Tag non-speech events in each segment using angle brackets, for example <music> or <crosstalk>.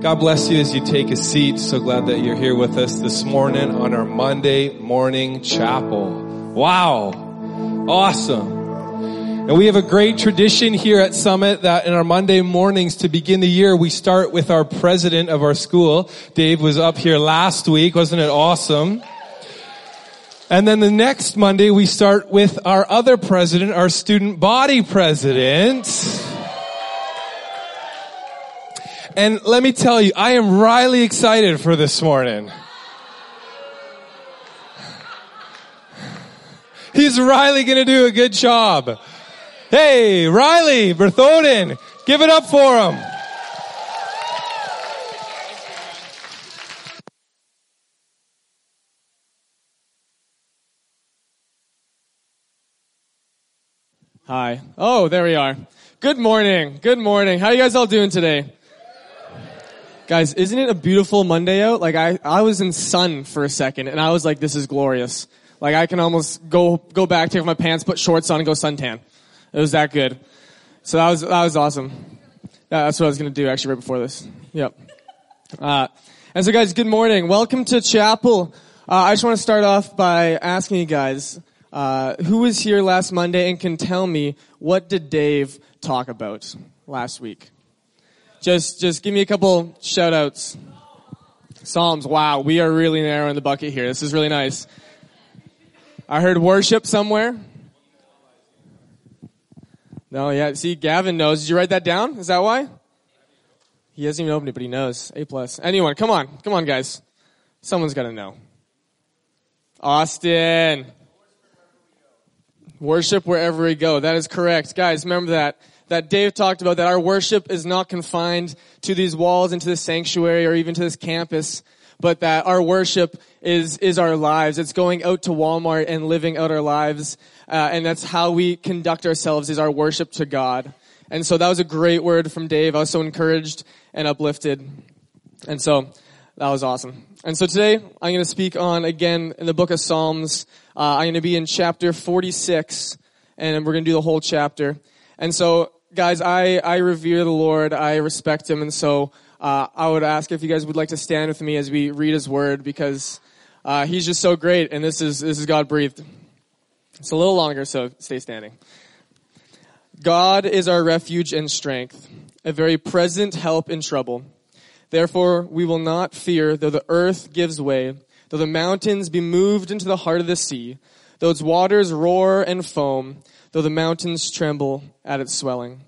God bless you as you take a seat. So glad that you're here with us this morning on our Monday morning chapel. Wow. Awesome. And we have a great tradition here at Summit that in our Monday mornings to begin the year, we start with our president of our school. Dave was up here last week. Wasn't it awesome? And then the next Monday, we start with our other president, our student body president. And let me tell you, I am Riley excited for this morning. He's Riley gonna do a good job. Hey, Riley Berthaudin, give it up for him. Hi. Oh, there we are. Good morning. Good morning. How you guys all doing today? Guys, isn't it a beautiful Monday out? Like I, I was in sun for a second and I was like, this is glorious. Like I can almost go, go back, take off my pants, put shorts on and go suntan. It was that good. So that was, that was awesome. Yeah, that's what I was going to do actually right before this. Yep. Uh, and so guys, good morning. Welcome to chapel. Uh, I just want to start off by asking you guys, uh, who was here last Monday and can tell me what did Dave talk about last week? Just, just give me a couple shout outs. Psalms. Wow. We are really narrowing the bucket here. This is really nice. I heard worship somewhere. No, yeah. See, Gavin knows. Did you write that down? Is that why? He hasn't even opened it, but he knows. A plus. Anyone, come on. Come on, guys. Someone's got to know. Austin. Worship wherever we go. That is correct. Guys, remember that that Dave talked about that our worship is not confined to these walls and to this sanctuary or even to this campus, but that our worship is, is our lives. It's going out to Walmart and living out our lives. Uh, and that's how we conduct ourselves is our worship to God. And so that was a great word from Dave. I was so encouraged and uplifted. And so that was awesome. And so today I'm going to speak on again in the book of Psalms. Uh, I'm going to be in chapter 46 and we're going to do the whole chapter. And so guys, I, I revere the Lord. I respect him. And so uh, I would ask if you guys would like to stand with me as we read his word because uh, he's just so great. And this is, this is God breathed. It's a little longer, so stay standing. God is our refuge and strength, a very present help in trouble. Therefore, we will not fear though the earth gives way, though the mountains be moved into the heart of the sea, though its waters roar and foam, though the mountains tremble at its swelling.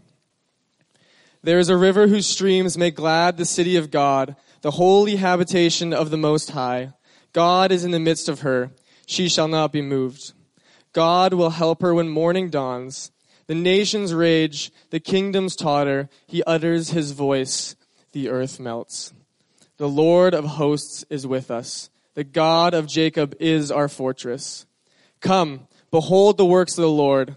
There is a river whose streams make glad the city of God, the holy habitation of the Most High. God is in the midst of her. She shall not be moved. God will help her when morning dawns. The nations rage, the kingdoms totter. He utters his voice, the earth melts. The Lord of hosts is with us. The God of Jacob is our fortress. Come, behold the works of the Lord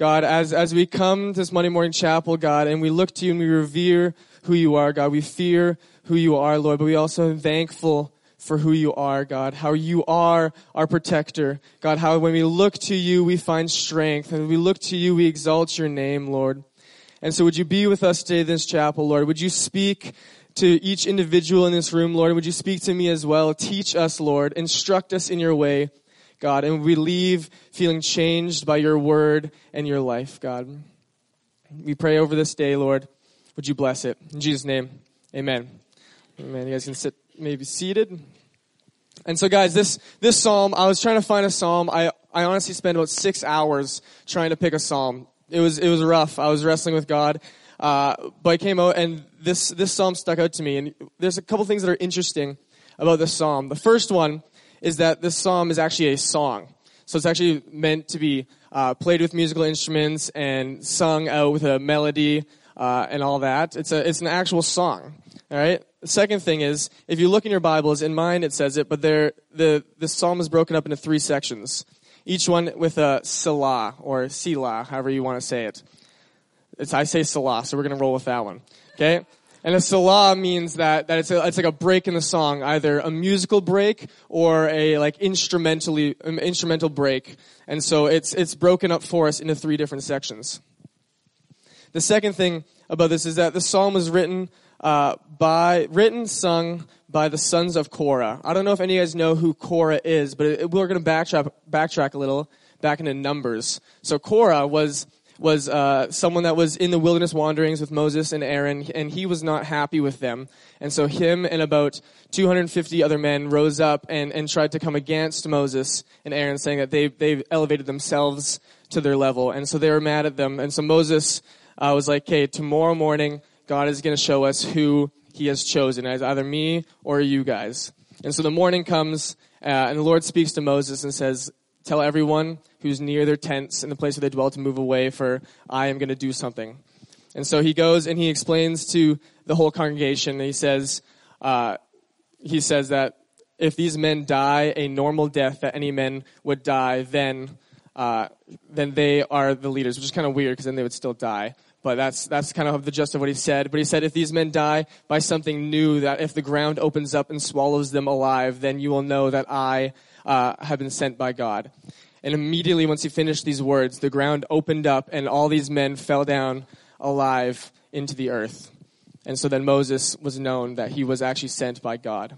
God, as, as we come this Monday morning chapel, God, and we look to you and we revere who you are, God, we fear who you are, Lord, but we also are thankful for who you are, God, how you are our protector. God, how when we look to you, we find strength. And we look to you, we exalt your name, Lord. And so would you be with us today in this chapel, Lord? Would you speak to each individual in this room, Lord? Would you speak to me as well? Teach us, Lord. Instruct us in your way. God, and we leave feeling changed by your word and your life, God. We pray over this day, Lord. Would you bless it? In Jesus' name, amen. Amen. You guys can sit, maybe seated. And so, guys, this, this psalm, I was trying to find a psalm. I, I honestly spent about six hours trying to pick a psalm. It was, it was rough. I was wrestling with God. Uh, but I came out and this, this psalm stuck out to me. And there's a couple things that are interesting about this psalm. The first one is that this psalm is actually a song. So it's actually meant to be uh, played with musical instruments and sung out with a melody. uh, and all that. It's a it's an actual song. All right. The second thing is, if you look in your Bibles, in mine it says it, but there the the psalm is broken up into three sections, each one with a selah or selah, however you want to say it. It's I say selah, so we're gonna roll with that one. Okay. And a selah means that, that it's, a, it's like a break in the song, either a musical break or a like instrumentally, um, instrumental break. And so it's, it's broken up for us into three different sections. The second thing about this is that the psalm was written, uh, by, written, sung by the sons of Korah. I don't know if any of you guys know who Korah is, but it, we're going to backtrack, backtrack a little back into Numbers. So Korah was was uh, someone that was in the wilderness wanderings with Moses and Aaron, and he was not happy with them. And so him and about 250 other men rose up and, and tried to come against Moses and Aaron, saying that they they've elevated themselves to their level, and so they were mad at them. And so Moses uh, was like, "Okay, tomorrow morning, God is going to show us who He has chosen, as either me or you guys." And so the morning comes, uh, and the Lord speaks to Moses and says, Tell everyone who's near their tents in the place where they dwell to move away, for I am going to do something. And so he goes and he explains to the whole congregation. he says, uh, he says that if these men die a normal death that any men would die, then uh, then they are the leaders, which is kind of weird because then they would still die. But that's that's kind of the gist of what he said. But he said, if these men die by something new, that if the ground opens up and swallows them alive, then you will know that I uh, have been sent by God. And immediately, once he finished these words, the ground opened up, and all these men fell down alive into the earth. And so then Moses was known that he was actually sent by God.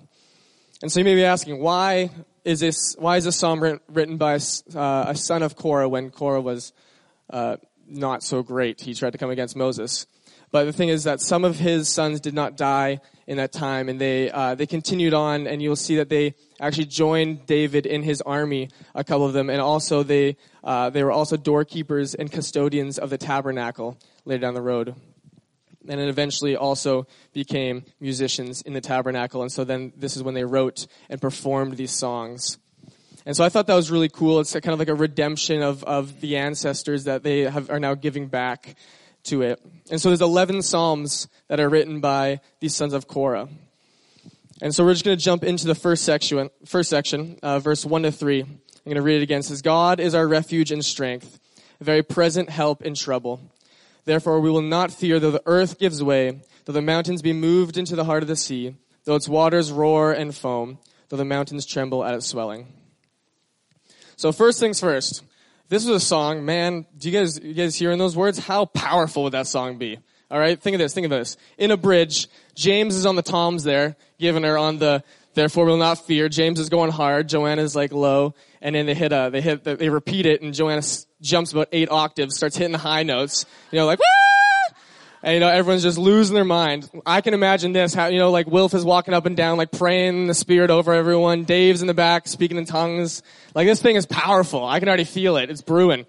And so you may be asking, why is this? Why is this psalm written by uh, a son of Korah when Korah was uh, not so great? He tried to come against Moses. But the thing is that some of his sons did not die in that time, and they uh, they continued on, and you'll see that they actually joined David in his army, a couple of them, and also they uh, they were also doorkeepers and custodians of the tabernacle later down the road, and then eventually also became musicians in the tabernacle, and so then this is when they wrote and performed these songs. And so I thought that was really cool. It's kind of like a redemption of, of the ancestors that they have, are now giving back to it. And so there's 11 Psalms that are written by these sons of Korah. And so we're just going to jump into the first section, first section, uh, verse 1 to 3. I'm going to read it again. It says, God is our refuge and strength, a very present help in trouble. Therefore we will not fear though the earth gives way, though the mountains be moved into the heart of the sea, though its waters roar and foam, though the mountains tremble at its swelling. So first things first, this was a song, man. Do you guys, you guys hearing those words? How powerful would that song be? All right, think of this. Think of this. In a bridge, James is on the toms there, giving her on the "Therefore we will not fear." James is going hard. Joanna's like low, and then they hit a, they hit, they repeat it, and Joanna jumps about eight octaves, starts hitting the high notes. You know, like Woo! And you know, everyone's just losing their mind. I can imagine this, how, you know, like Wilf is walking up and down, like praying the spirit over everyone. Dave's in the back speaking in tongues. Like this thing is powerful. I can already feel it. It's brewing.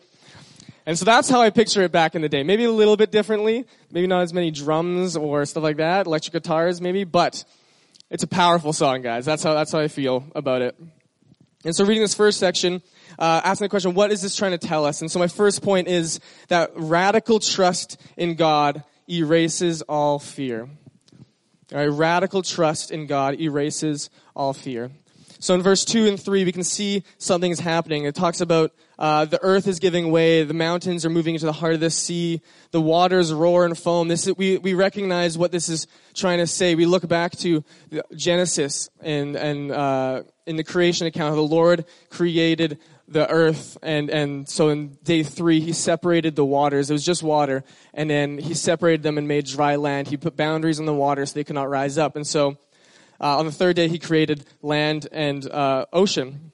And so that's how I picture it back in the day. Maybe a little bit differently. Maybe not as many drums or stuff like that. Electric guitars maybe, but it's a powerful song, guys. That's how, that's how I feel about it. And so reading this first section, uh, asking the question, what is this trying to tell us? And so my first point is that radical trust in God erases all fear. All right, radical trust in God erases all fear. So in verse 2 and 3, we can see something is happening. It talks about uh, the earth is giving way, the mountains are moving into the heart of the sea, the waters roar and foam. This is, we, we recognize what this is trying to say. We look back to Genesis and, and uh, in the creation account, the Lord created the earth and and so in day three he separated the waters. It was just water. And then he separated them and made dry land. He put boundaries on the water so they could not rise up. And so uh, on the third day he created land and uh, ocean.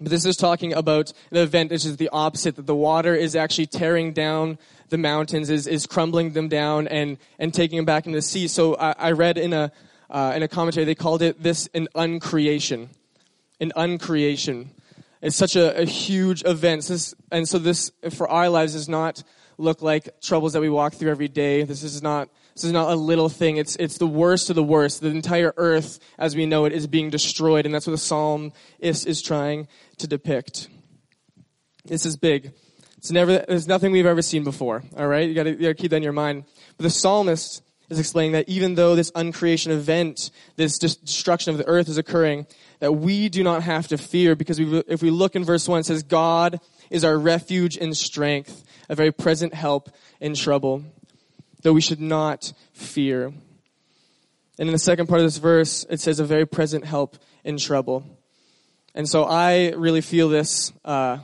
But this is talking about an event which is the opposite that the water is actually tearing down the mountains is, is crumbling them down and and taking them back into the sea. So i, I read in a uh, in a commentary they called it this an uncreation. An uncreation it's such a, a huge event. This, and so this, for our lives, does not look like troubles that we walk through every day. This is not, this is not a little thing. It's, it's the worst of the worst. The entire earth, as we know it, is being destroyed. And that's what the psalm is, is trying to depict. This is big. It's never, there's nothing we've ever seen before. All right? You gotta, keep that in your mind. But the psalmist is explaining that even though this uncreation event, this destruction of the earth is occurring, that we do not have to fear because we, if we look in verse 1, it says, God is our refuge and strength, a very present help in trouble, though we should not fear. And in the second part of this verse, it says, a very present help in trouble. And so I really feel this, uh,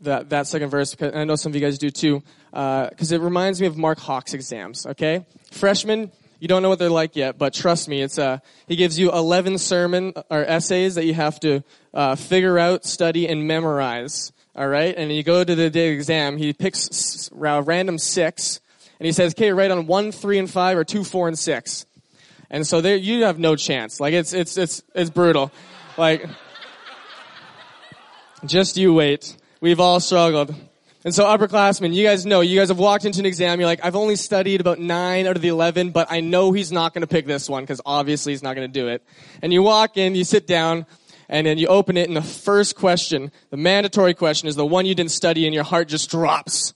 that, that second verse, because I know some of you guys do too, because uh, it reminds me of Mark Hawk's exams, okay? Freshmen, you don't know what they're like yet, but trust me, it's uh, he gives you 11 sermon or essays that you have to uh, figure out, study, and memorize. All right, and you go to the day exam. He picks random six, and he says, "Okay, write on one, three, and five, or two, four, and six. And so there, you have no chance. Like it's it's it's it's brutal. Like just you wait. We've all struggled. And so upperclassmen, you guys know, you guys have walked into an exam, you're like, I've only studied about nine out of the 11, but I know he's not going to pick this one because obviously he's not going to do it. And you walk in, you sit down, and then you open it and the first question, the mandatory question is the one you didn't study and your heart just drops.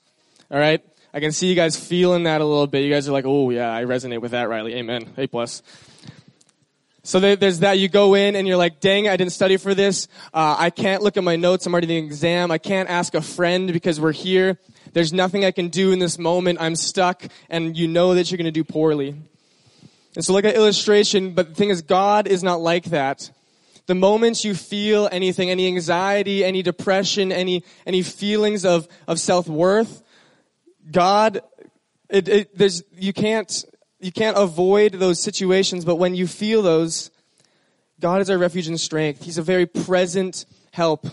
Alright? I can see you guys feeling that a little bit. You guys are like, oh yeah, I resonate with that, Riley. Amen. A plus. So there's that. You go in and you're like, dang, I didn't study for this. Uh, I can't look at my notes. I'm already in the exam. I can't ask a friend because we're here. There's nothing I can do in this moment. I'm stuck and you know that you're going to do poorly. And so like an illustration, but the thing is God is not like that. The moment you feel anything, any anxiety, any depression, any, any feelings of, of self-worth, God, it, it, there's, you can't, you can't avoid those situations, but when you feel those, God is our refuge and strength. He's a very present help.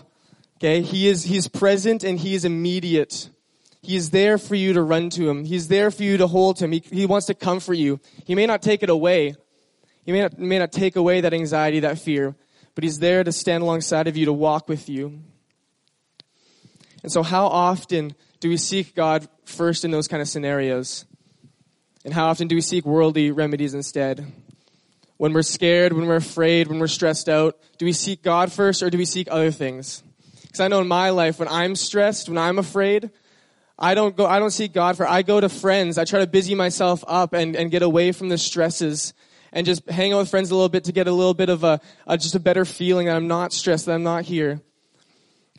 Okay? He is, he's present and he is immediate. He is there for you to run to him. He's there for you to hold him. He, he wants to comfort you. He may not take it away. He may not, may not take away that anxiety, that fear, but he's there to stand alongside of you, to walk with you. And so how often do we seek God first in those kind of scenarios? And how often do we seek worldly remedies instead? When we're scared, when we're afraid, when we're stressed out, do we seek God first or do we seek other things? Because I know in my life, when I'm stressed, when I'm afraid, I don't go, I don't seek God for, I go to friends. I try to busy myself up and, and get away from the stresses and just hang out with friends a little bit to get a little bit of a, a just a better feeling that I'm not stressed, that I'm not here.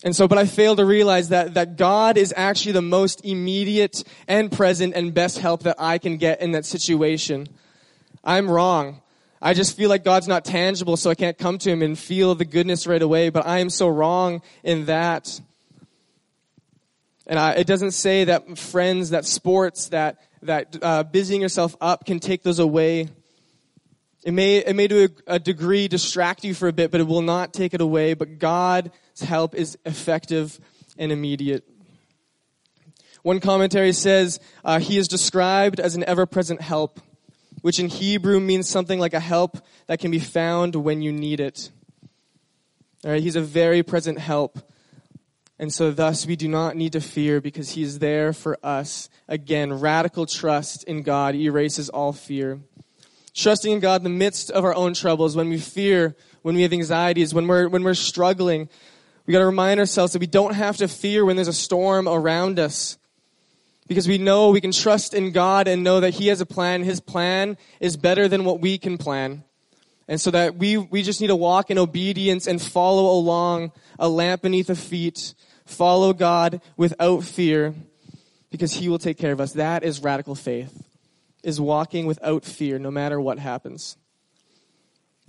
And so, but I fail to realize that, that God is actually the most immediate and present and best help that I can get in that situation. I'm wrong. I just feel like God's not tangible, so I can't come to Him and feel the goodness right away, but I am so wrong in that. And I, it doesn't say that friends, that sports, that, that uh, busying yourself up can take those away. It may, it may to a, a degree distract you for a bit, but it will not take it away. But God's help is effective and immediate. One commentary says uh, he is described as an ever-present help, which in Hebrew means something like a help that can be found when you need it. All right, he's a very present help. And so thus we do not need to fear because he is there for us. Again, radical trust in God erases all fear trusting in God in the midst of our own troubles, when we fear, when we have anxieties, when we're, when we're struggling. We gotta remind ourselves that we don't have to fear when there's a storm around us. Because we know we can trust in God and know that He has a plan. His plan is better than what we can plan. And so that we, we just need to walk in obedience and follow along a lamp beneath the feet. Follow God without fear because He will take care of us. That is radical faith is walking without fear no matter what happens.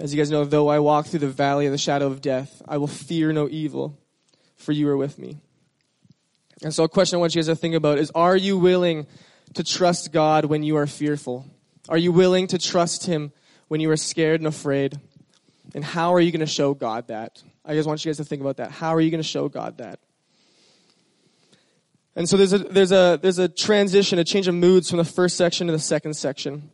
As you guys know, though I walk through the valley of the shadow of death, I will fear no evil, for you are with me. And so a question I want you guys to think about is, are you willing to trust God when you are fearful? Are you willing to trust Him when you are scared and afraid? And how are you going to show God that? I just want you guys to think about that. How are you going to show God that? And so there's a, there's a, there's a transition, a change of moods from the first section to the second section.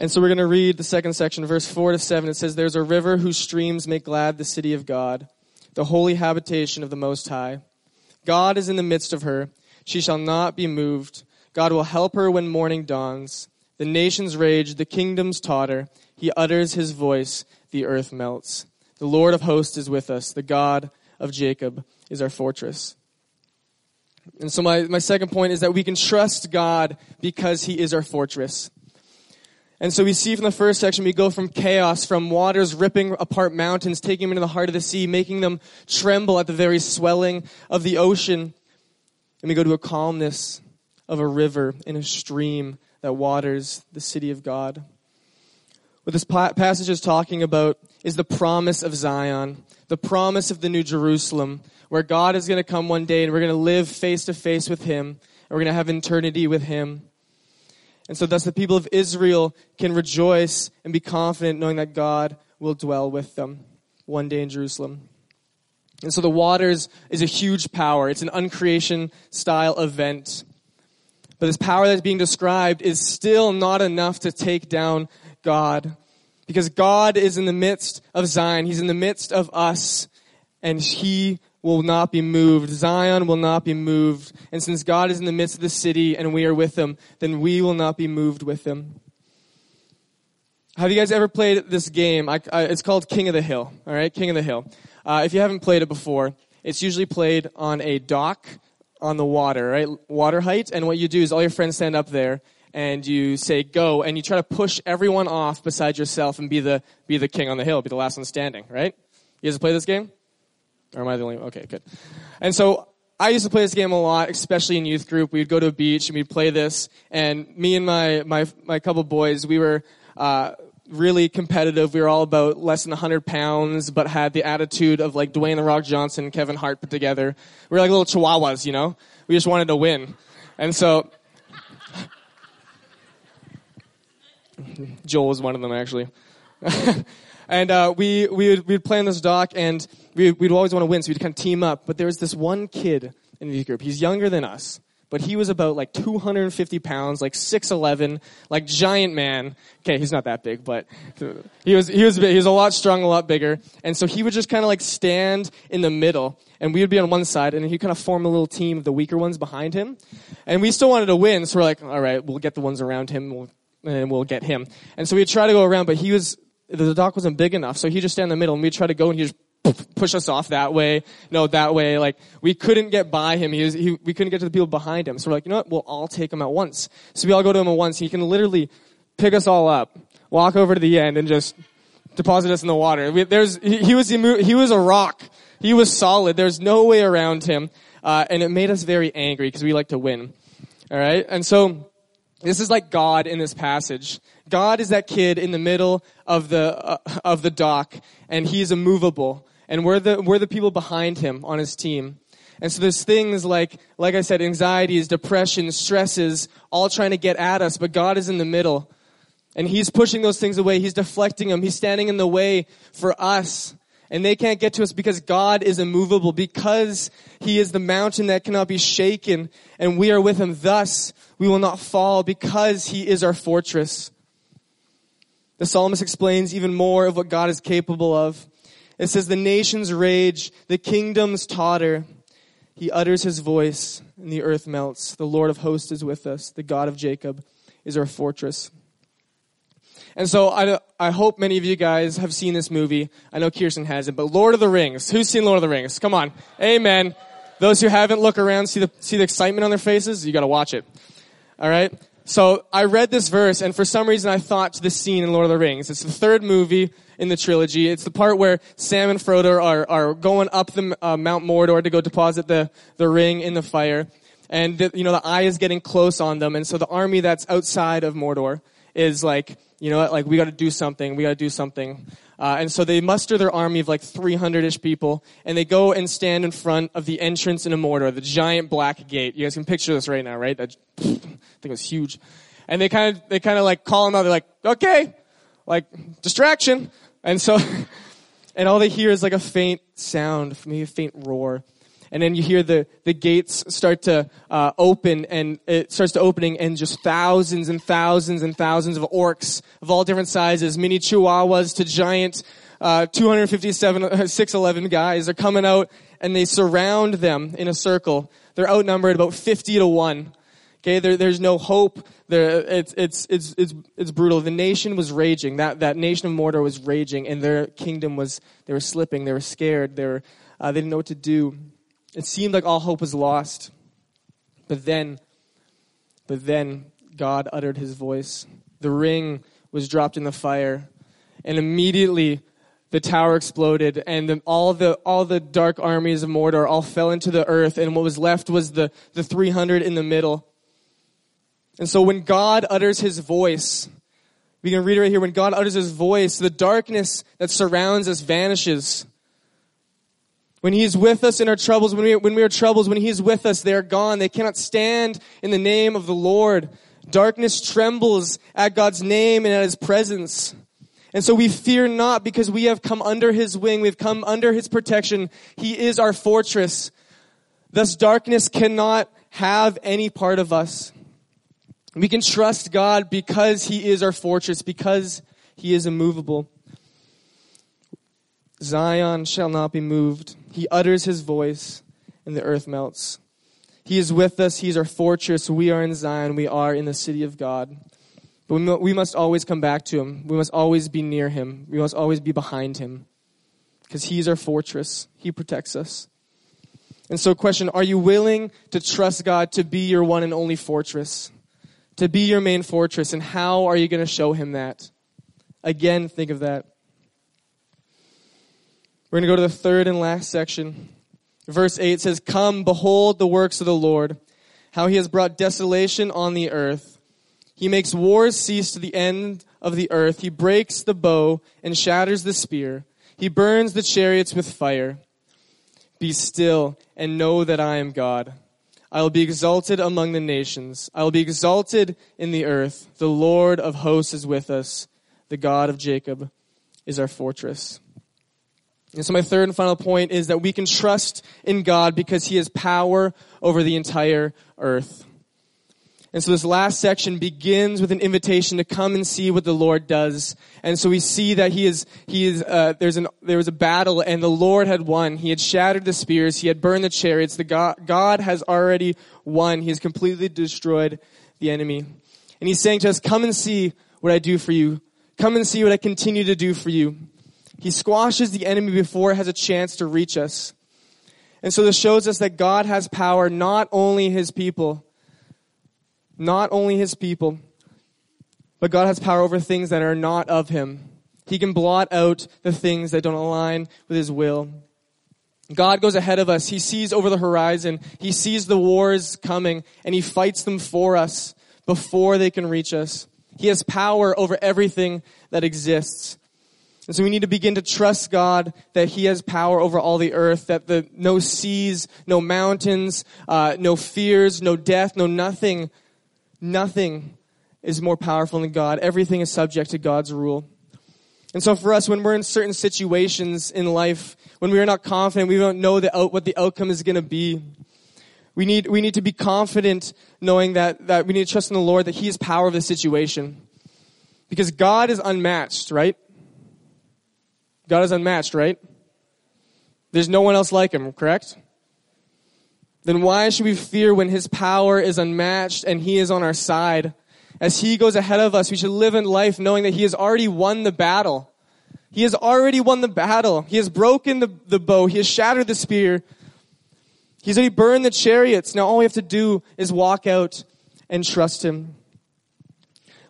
And so we're going to read the second section, verse 4 to 7. It says, There's a river whose streams make glad the city of God, the holy habitation of the Most High. God is in the midst of her. She shall not be moved. God will help her when morning dawns. The nations rage, the kingdoms totter. He utters his voice, the earth melts. The Lord of hosts is with us. The God of Jacob is our fortress. And so my, my second point is that we can trust God because He is our fortress. And so we see from the first section, we go from chaos, from waters ripping apart mountains, taking them into the heart of the sea, making them tremble at the very swelling of the ocean. And we go to a calmness of a river in a stream that waters the city of God. What this passage is talking about is the promise of Zion, the promise of the New Jerusalem, where God is going to come one day and we're going to live face to face with Him, and we're going to have eternity with Him. And so, thus, the people of Israel can rejoice and be confident knowing that God will dwell with them one day in Jerusalem. And so, the waters is a huge power. It's an uncreation style event. But this power that's being described is still not enough to take down God. Because God is in the midst of Zion. He's in the midst of us. And He will not be moved. Zion will not be moved. And since God is in the midst of the city and we are with him, then we will not be moved with him. Have you guys ever played this game? I, I, it's called King of the Hill. All right, King of the Hill. Uh, if you haven't played it before, it's usually played on a dock on the water, right? Water height. And what you do is all your friends stand up there and you say go and you try to push everyone off beside yourself and be the be the king on the hill, be the last one standing, right? You guys play this game? Or am I the only one? Okay, good. And so I used to play this game a lot, especially in youth group. We'd go to a beach and we'd play this. And me and my, my, my couple boys, we were, uh, really competitive. We were all about less than 100 pounds, but had the attitude of like Dwayne The Rock Johnson, Kevin Hart put together. We were like little chihuahuas, you know? We just wanted to win. And so, <laughs> Joel was one of them actually. <laughs> and uh, we we would, we'd play on this dock, and we, we'd always want to win, so we'd kind of team up. But there was this one kid in the youth group. He's younger than us, but he was about like 250 pounds, like 6'11, like giant man. Okay, he's not that big, but he was he was he was a lot strong, a lot bigger, and so he would just kind of like stand in the middle, and we would be on one side, and he'd kind of form a little team of the weaker ones behind him, and we still wanted to win, so we're like, all right, we'll get the ones around him. We'll, and we'll get him. And so we'd try to go around, but he was the dock wasn't big enough, so he just stand in the middle, and we'd try to go, and he just push us off that way, no, that way. Like we couldn't get by him. He was, he, we couldn't get to the people behind him. So we're like, you know what? We'll all take him at once. So we all go to him at once. He can literally pick us all up, walk over to the end, and just deposit us in the water. We, there's he, he, was he was a rock. He was solid. There's no way around him, uh, and it made us very angry because we like to win. All right, and so this is like God in this passage. God is that kid in the middle of the uh, of the dock, and he's immovable, and we're the we're the people behind him on his team. And so there's things like, like I said, anxieties, depression, stresses, all trying to get at us, but God is in the middle. And He's pushing those things away. He's deflecting them. He's standing in the way for us. And they can't get to us because God is immovable, because He is the mountain that cannot be shaken, and we are with Him. Thus, we will not fall because He is our fortress. The psalmist explains even more of what God is capable of. It says, The nations rage, the kingdoms totter. He utters his voice, and the earth melts. The Lord of hosts is with us. The God of Jacob is our fortress. And so I, I hope many of you guys have seen this movie. I know Kirsten hasn't, but Lord of the Rings. Who's seen Lord of the Rings? Come on. Amen. Those who haven't, look around, see the, see the excitement on their faces. You gotta watch it. Alright? So I read this verse, and for some reason I thought to this scene in Lord of the Rings. It's the third movie in the trilogy. It's the part where Sam and Frodo are, are going up the uh, Mount Mordor to go deposit the, the ring in the fire. And, the, you know, the eye is getting close on them. And so the army that's outside of Mordor is like, you know what, like we gotta do something, we gotta do something. Uh, and so they muster their army of like 300-ish people, and they go and stand in front of the entrance into Mordor, the giant black gate. You guys can picture this right now, right? That, <laughs> I think it was huge. And they kind of, they kind of like call them out, they're like, okay, like, distraction. And so, <laughs> and all they hear is like a faint sound, maybe a faint roar. And then you hear the, the gates start to uh, open, and it starts to opening, and just thousands and thousands and thousands of orcs of all different sizes, mini chihuahuas to giant uh, 257, 6'11 guys are coming out, and they surround them in a circle. They're outnumbered about 50 to 1. Okay, there, there's no hope. There, it's, it's, it's, it's, it's brutal. The nation was raging. That, that nation of Mordor was raging, and their kingdom was, they were slipping. They were scared. They, were, uh, they didn't know what to do. It seemed like all hope was lost. But then, but then God uttered his voice. The ring was dropped in the fire, and immediately the tower exploded, and the, all the all the dark armies of Mordor all fell into the earth, and what was left was the the 300 in the middle. And so when God utters his voice, we can read right here. When God utters his voice, the darkness that surrounds us vanishes. When he is with us in our troubles, when we, when we are troubles, when he is with us, they are gone. They cannot stand in the name of the Lord. Darkness trembles at God's name and at his presence. And so we fear not because we have come under his wing. We've come under his protection. He is our fortress. Thus darkness cannot have any part of us. We can trust God because He is our fortress, because He is immovable. Zion shall not be moved. He utters His voice, and the earth melts. He is with us. He is our fortress. We are in Zion. We are in the city of God. But we must always come back to Him. We must always be near Him. We must always be behind Him. Because He's our fortress. He protects us. And so, question Are you willing to trust God to be your one and only fortress? to be your main fortress, and how are you going to show him that? Again, think of that. We're going to go to the third and last section. Verse 8 says, Come, behold the works of the Lord, how he has brought desolation on the earth. He makes wars cease to the end of the earth. He breaks the bow and shatters the spear. He burns the chariots with fire. Be still and know that I am God. I will be exalted among the nations. I will be exalted in the earth. The Lord of hosts is with us. The God of Jacob is our fortress. And so my third and final point is that we can trust in God because he has power over the entire earth. And so this last section begins with an invitation to come and see what the Lord does. And so we see that he is, he is, uh, there's an, there was a battle and the Lord had won. He had shattered the spears. He had burned the chariots. The God, God has already won. He has completely destroyed the enemy. And he's saying to us, come and see what I do for you. Come and see what I continue to do for you. He squashes the enemy before it has a chance to reach us. And so this shows us that God has power, not only his people, not only his people, but God has power over things that are not of him. He can blot out the things that don't align with his will. God goes ahead of us. He sees over the horizon. He sees the wars coming and he fights them for us before they can reach us. He has power over everything that exists. And so we need to begin to trust God that He has power over all the earth, that the no seas, no mountains, uh, no fears, no death, no nothing Nothing is more powerful than God. Everything is subject to God's rule. And so for us, when we're in certain situations in life, when we are not confident, we don't know the out, what the outcome is going to be. We need, we need to be confident knowing that, that we need to trust in the Lord that He has power of the situation. Because God is unmatched, right? God is unmatched, right? There's no one else like Him, correct? then why should we fear when his power is unmatched and he is on our side? As he goes ahead of us, we should live in life knowing that he has already won the battle. He has already won the battle. He has broken the, the bow. He has shattered the spear. He's already burned the chariots. Now all we have to do is walk out and trust him.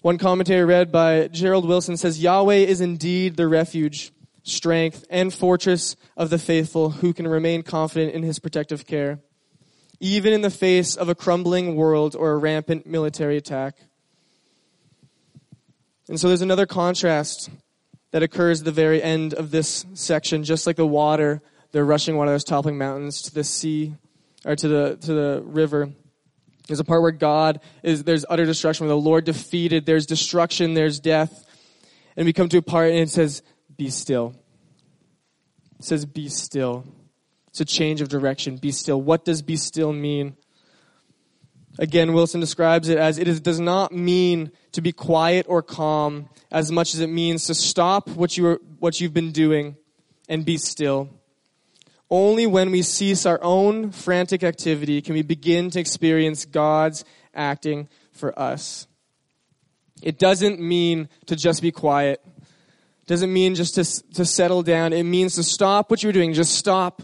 One commentary read by Gerald Wilson says, Yahweh is indeed the refuge, strength, and fortress of the faithful who can remain confident in his protective care even in the face of a crumbling world or a rampant military attack. And so there's another contrast that occurs at the very end of this section, just like the water, the rushing water that's toppling mountains to the sea, or to the, to the river. There's a part where God is, there's utter destruction, where the Lord defeated, there's destruction, there's death. And we come to a part and it says, be still. It says, be still. It's a change of direction. Be still. What does be still mean? Again, Wilson describes it as it is, does not mean to be quiet or calm as much as it means to stop what, you are, what you've been doing and be still. Only when we cease our own frantic activity can we begin to experience God's acting for us. It doesn't mean to just be quiet. Doesn't mean just to, to settle down. It means to stop what you're doing. Just stop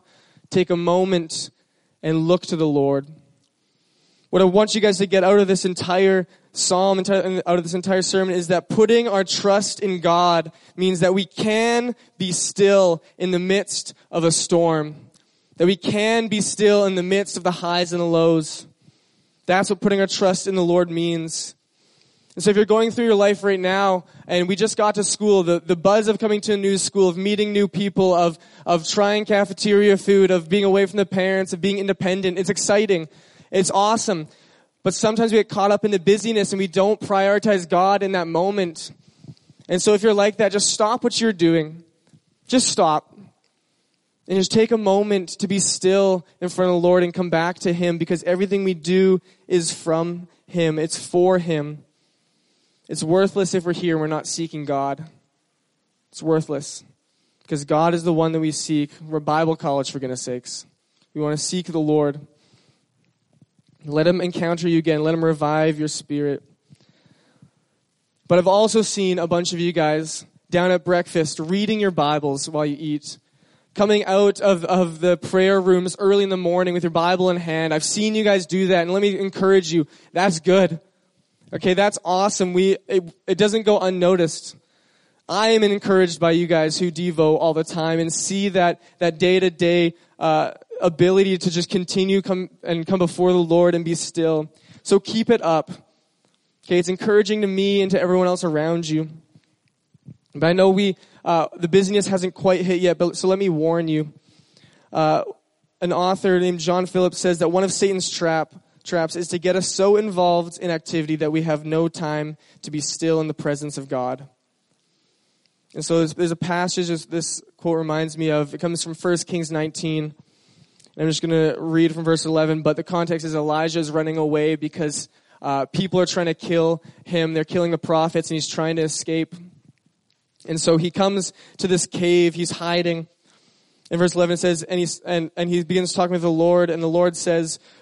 take a moment and look to the Lord. What I want you guys to get out of this entire psalm, out of this entire sermon is that putting our trust in God means that we can be still in the midst of a storm. That we can be still in the midst of the highs and the lows. That's what putting our trust in the Lord means. And so if you're going through your life right now, and we just got to school, the, the buzz of coming to a new school, of meeting new people, of, of trying cafeteria food, of being away from the parents, of being independent, it's exciting. It's awesome. But sometimes we get caught up in the busyness and we don't prioritize God in that moment. And so if you're like that, just stop what you're doing. Just stop. And just take a moment to be still in front of the Lord and come back to Him because everything we do is from Him. It's for Him. It's worthless if we're here and we're not seeking God. It's worthless. Because God is the one that we seek. We're Bible college, for goodness sakes. We want to seek the Lord. Let him encounter you again. Let him revive your spirit. But I've also seen a bunch of you guys down at breakfast reading your Bibles while you eat. Coming out of, of the prayer rooms early in the morning with your Bible in hand. I've seen you guys do that, and let me encourage you. That's good. Okay, that's awesome. We, it, it doesn't go unnoticed. I am encouraged by you guys who Devo all the time and see that, that day to day, ability to just continue come and come before the Lord and be still. So keep it up. Okay, it's encouraging to me and to everyone else around you. But I know we, uh, the busyness hasn't quite hit yet, but so let me warn you. Uh, an author named John Phillips says that one of Satan's trap, traps is to get us so involved in activity that we have no time to be still in the presence of God. And so there's, there's a passage this quote reminds me of. It comes from 1 Kings 19. I'm just going to read from verse 11, but the context is Elijah is running away because uh, people are trying to kill him. They're killing the prophets, and he's trying to escape. And so he comes to this cave. He's hiding. In verse 11 says, and, he's, and, and he begins talking with the Lord, and the Lord says,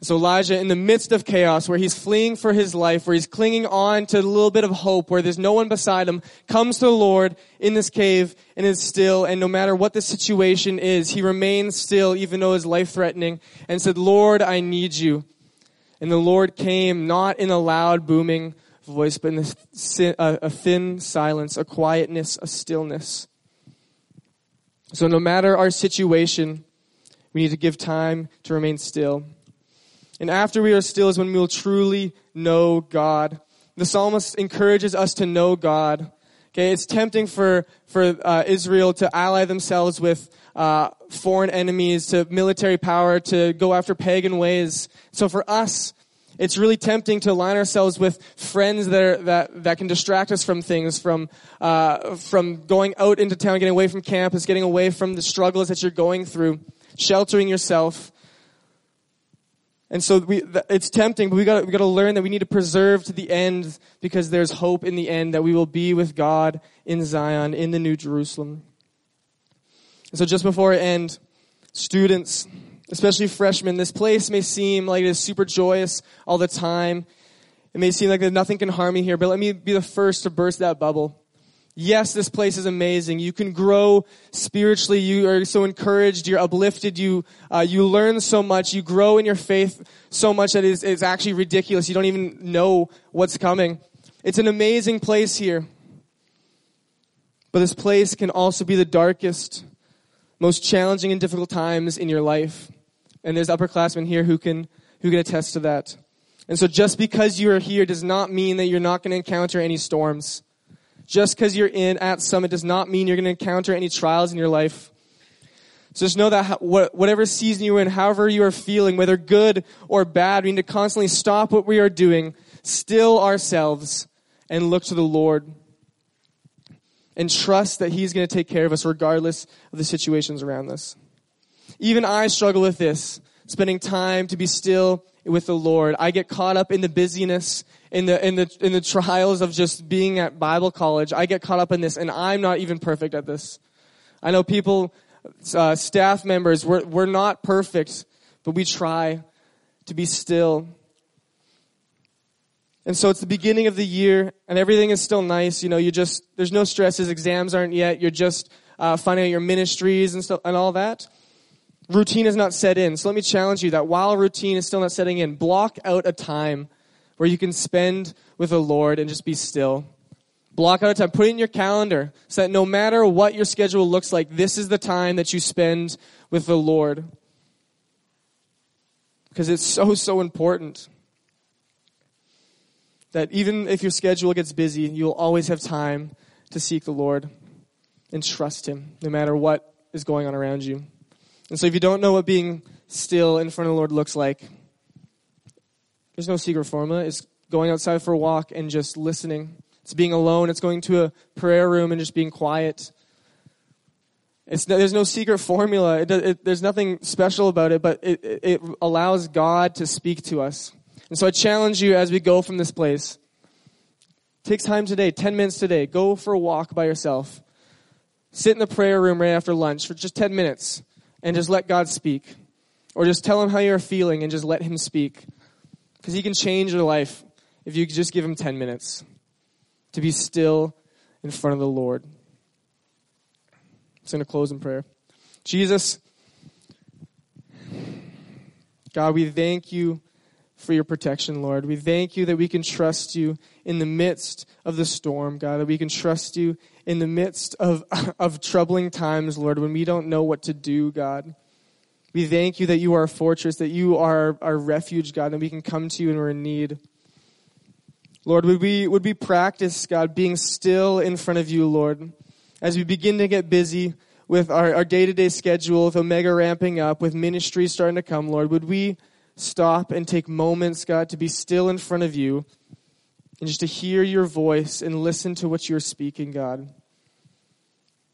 So Elijah, in the midst of chaos, where he's fleeing for his life, where he's clinging on to a little bit of hope, where there's no one beside him, comes to the Lord in this cave and is still. And no matter what the situation is, he remains still, even though it's life threatening, and said, Lord, I need you. And the Lord came not in a loud, booming voice, but in a thin silence, a quietness, a stillness. So no matter our situation, we need to give time to remain still. And after we are still is when we will truly know God. The psalmist encourages us to know God. Okay, it's tempting for for uh, Israel to ally themselves with uh, foreign enemies, to military power, to go after pagan ways. So for us, it's really tempting to align ourselves with friends that are, that that can distract us from things, from uh, from going out into town, getting away from campus, getting away from the struggles that you're going through, sheltering yourself. And so we, it's tempting, but we got we got to learn that we need to preserve to the end because there's hope in the end that we will be with God in Zion in the New Jerusalem. And so just before I end, students, especially freshmen, this place may seem like it is super joyous all the time. It may seem like that nothing can harm me here, but let me be the first to burst that bubble yes, this place is amazing. You can grow spiritually. You are so encouraged. You're uplifted. You, uh, you learn so much. You grow in your faith so much that it's, it's actually ridiculous. You don't even know what's coming. It's an amazing place here. But this place can also be the darkest, most challenging and difficult times in your life. And there's upperclassmen here who can, who can attest to that. And so just because you are here does not mean that you're not going to encounter any storms. Just because you're in at Summit does not mean you're going to encounter any trials in your life. So just know that whatever season you're in, however you are feeling, whether good or bad, we need to constantly stop what we are doing, still ourselves, and look to the Lord. And trust that He's going to take care of us regardless of the situations around us. Even I struggle with this, spending time to be still with the Lord. I get caught up in the busyness, in the, in the, in the trials of just being at Bible college. I get caught up in this and I'm not even perfect at this. I know people, uh, staff members, we're, we're not perfect, but we try to be still. And so it's the beginning of the year and everything is still nice. You know, you just, there's no stresses, exams aren't yet. You're just, uh, finding out your ministries and stuff and all that routine is not set in. So let me challenge you that while routine is still not setting in, block out a time where you can spend with the Lord and just be still. Block out a time. Put it in your calendar so that no matter what your schedule looks like, this is the time that you spend with the Lord. Because it's so, so important that even if your schedule gets busy, you'll always have time to seek the Lord and trust Him, no matter what is going on around you. And so if you don't know what being still in front of the Lord looks like, there's no secret formula. It's going outside for a walk and just listening. It's being alone. It's going to a prayer room and just being quiet. It's, there's no secret formula. It, it, there's nothing special about it, but it, it allows God to speak to us. And so I challenge you as we go from this place. Take time today, 10 minutes today. Go for a walk by yourself. Sit in the prayer room right after lunch for just 10 minutes and just let God speak. Or just tell him how you're feeling and just let him speak. Because he can change your life if you just give him 10 minutes to be still in front of the Lord. I'm going to close in prayer. Jesus, God, we thank you for your protection, Lord. We thank you that we can trust you in the midst of the storm, God, that we can trust you in the midst of, <laughs> of troubling times, Lord, when we don't know what to do, God. We thank you that you are a fortress, that you are our refuge, God, and we can come to you when we're in need. Lord, would we, would we practice, God, being still in front of you, Lord, as we begin to get busy with our, our day-to-day schedule, with Omega ramping up, with ministry starting to come, Lord, would we stop and take moments, God, to be still in front of you and just to hear your voice and listen to what you're speaking, God.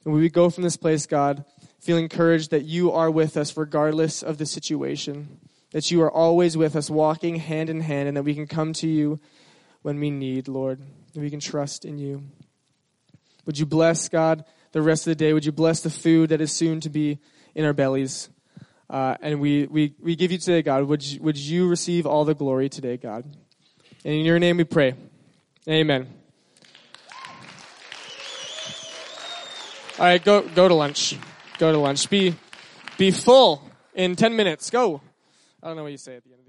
And we go from this place, God, feel encouraged that you are with us regardless of the situation, that you are always with us, walking hand in hand, and that we can come to you when we need, Lord, that we can trust in you. Would you bless, God, the rest of the day? Would you bless the food that is soon to be in our bellies? Uh, and we, we, we give you today, God. Would you, would you receive all the glory today, God? And in your name we pray. Amen. All right, go go to lunch. Go to lunch. Be be full in 10 minutes. Go. I don't know what you say at the end.